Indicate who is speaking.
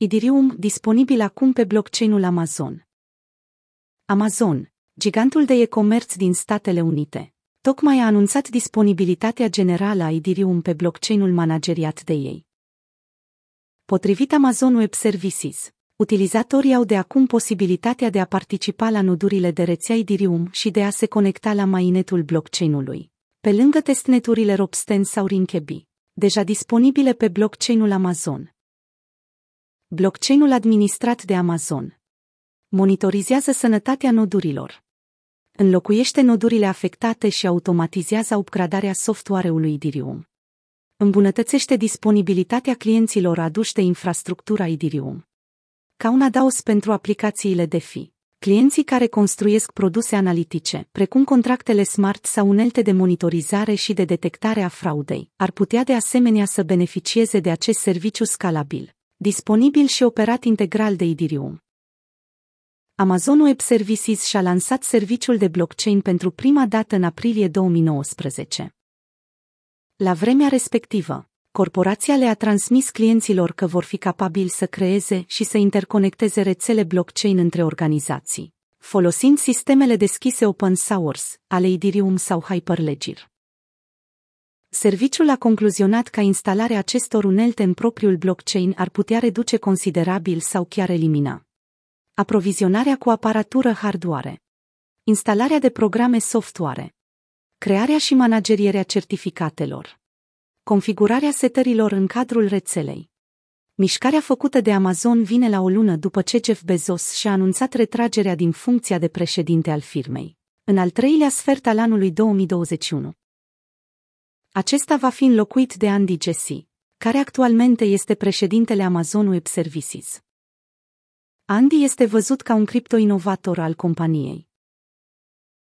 Speaker 1: Idirium, disponibil acum pe blockchain-ul Amazon. Amazon, gigantul de e-commerce din Statele Unite, tocmai a anunțat disponibilitatea generală a Idirium pe blockchain-ul manageriat de ei. Potrivit Amazon Web Services, utilizatorii au de acum posibilitatea de a participa la nodurile de rețea Idirium și de a se conecta la mainnetul blockchain-ului, pe lângă testneturile Ropsten sau Rinkebi, deja disponibile pe blockchain-ul Amazon. Blockchain-ul administrat de Amazon monitorizează sănătatea nodurilor. Înlocuiește nodurile afectate și automatizează upgradarea software-ului Idirium. Îmbunătățește disponibilitatea clienților aduși de infrastructura Idirium. Ca un adaos pentru aplicațiile DeFi, clienții care construiesc produse analitice, precum contractele smart sau unelte de monitorizare și de detectare a fraudei, ar putea de asemenea să beneficieze de acest serviciu scalabil disponibil și operat integral de Idirium. Amazon Web Services și-a lansat serviciul de blockchain pentru prima dată în aprilie 2019. La vremea respectivă, corporația le-a transmis clienților că vor fi capabili să creeze și să interconecteze rețele blockchain între organizații, folosind sistemele deschise open source ale Idirium sau Hyperledger. Serviciul a concluzionat că instalarea acestor unelte în propriul blockchain ar putea reduce considerabil sau chiar elimina aprovizionarea cu aparatură hardware, instalarea de programe software, crearea și managerierea certificatelor, configurarea setărilor în cadrul rețelei. Mișcarea făcută de Amazon vine la o lună după ce Jeff Bezos și-a anunțat retragerea din funcția de președinte al firmei, în al treilea sfert al anului 2021. Acesta va fi înlocuit de Andy Jassy, care actualmente este președintele Amazon Web Services. Andy este văzut ca un criptoinovator al companiei.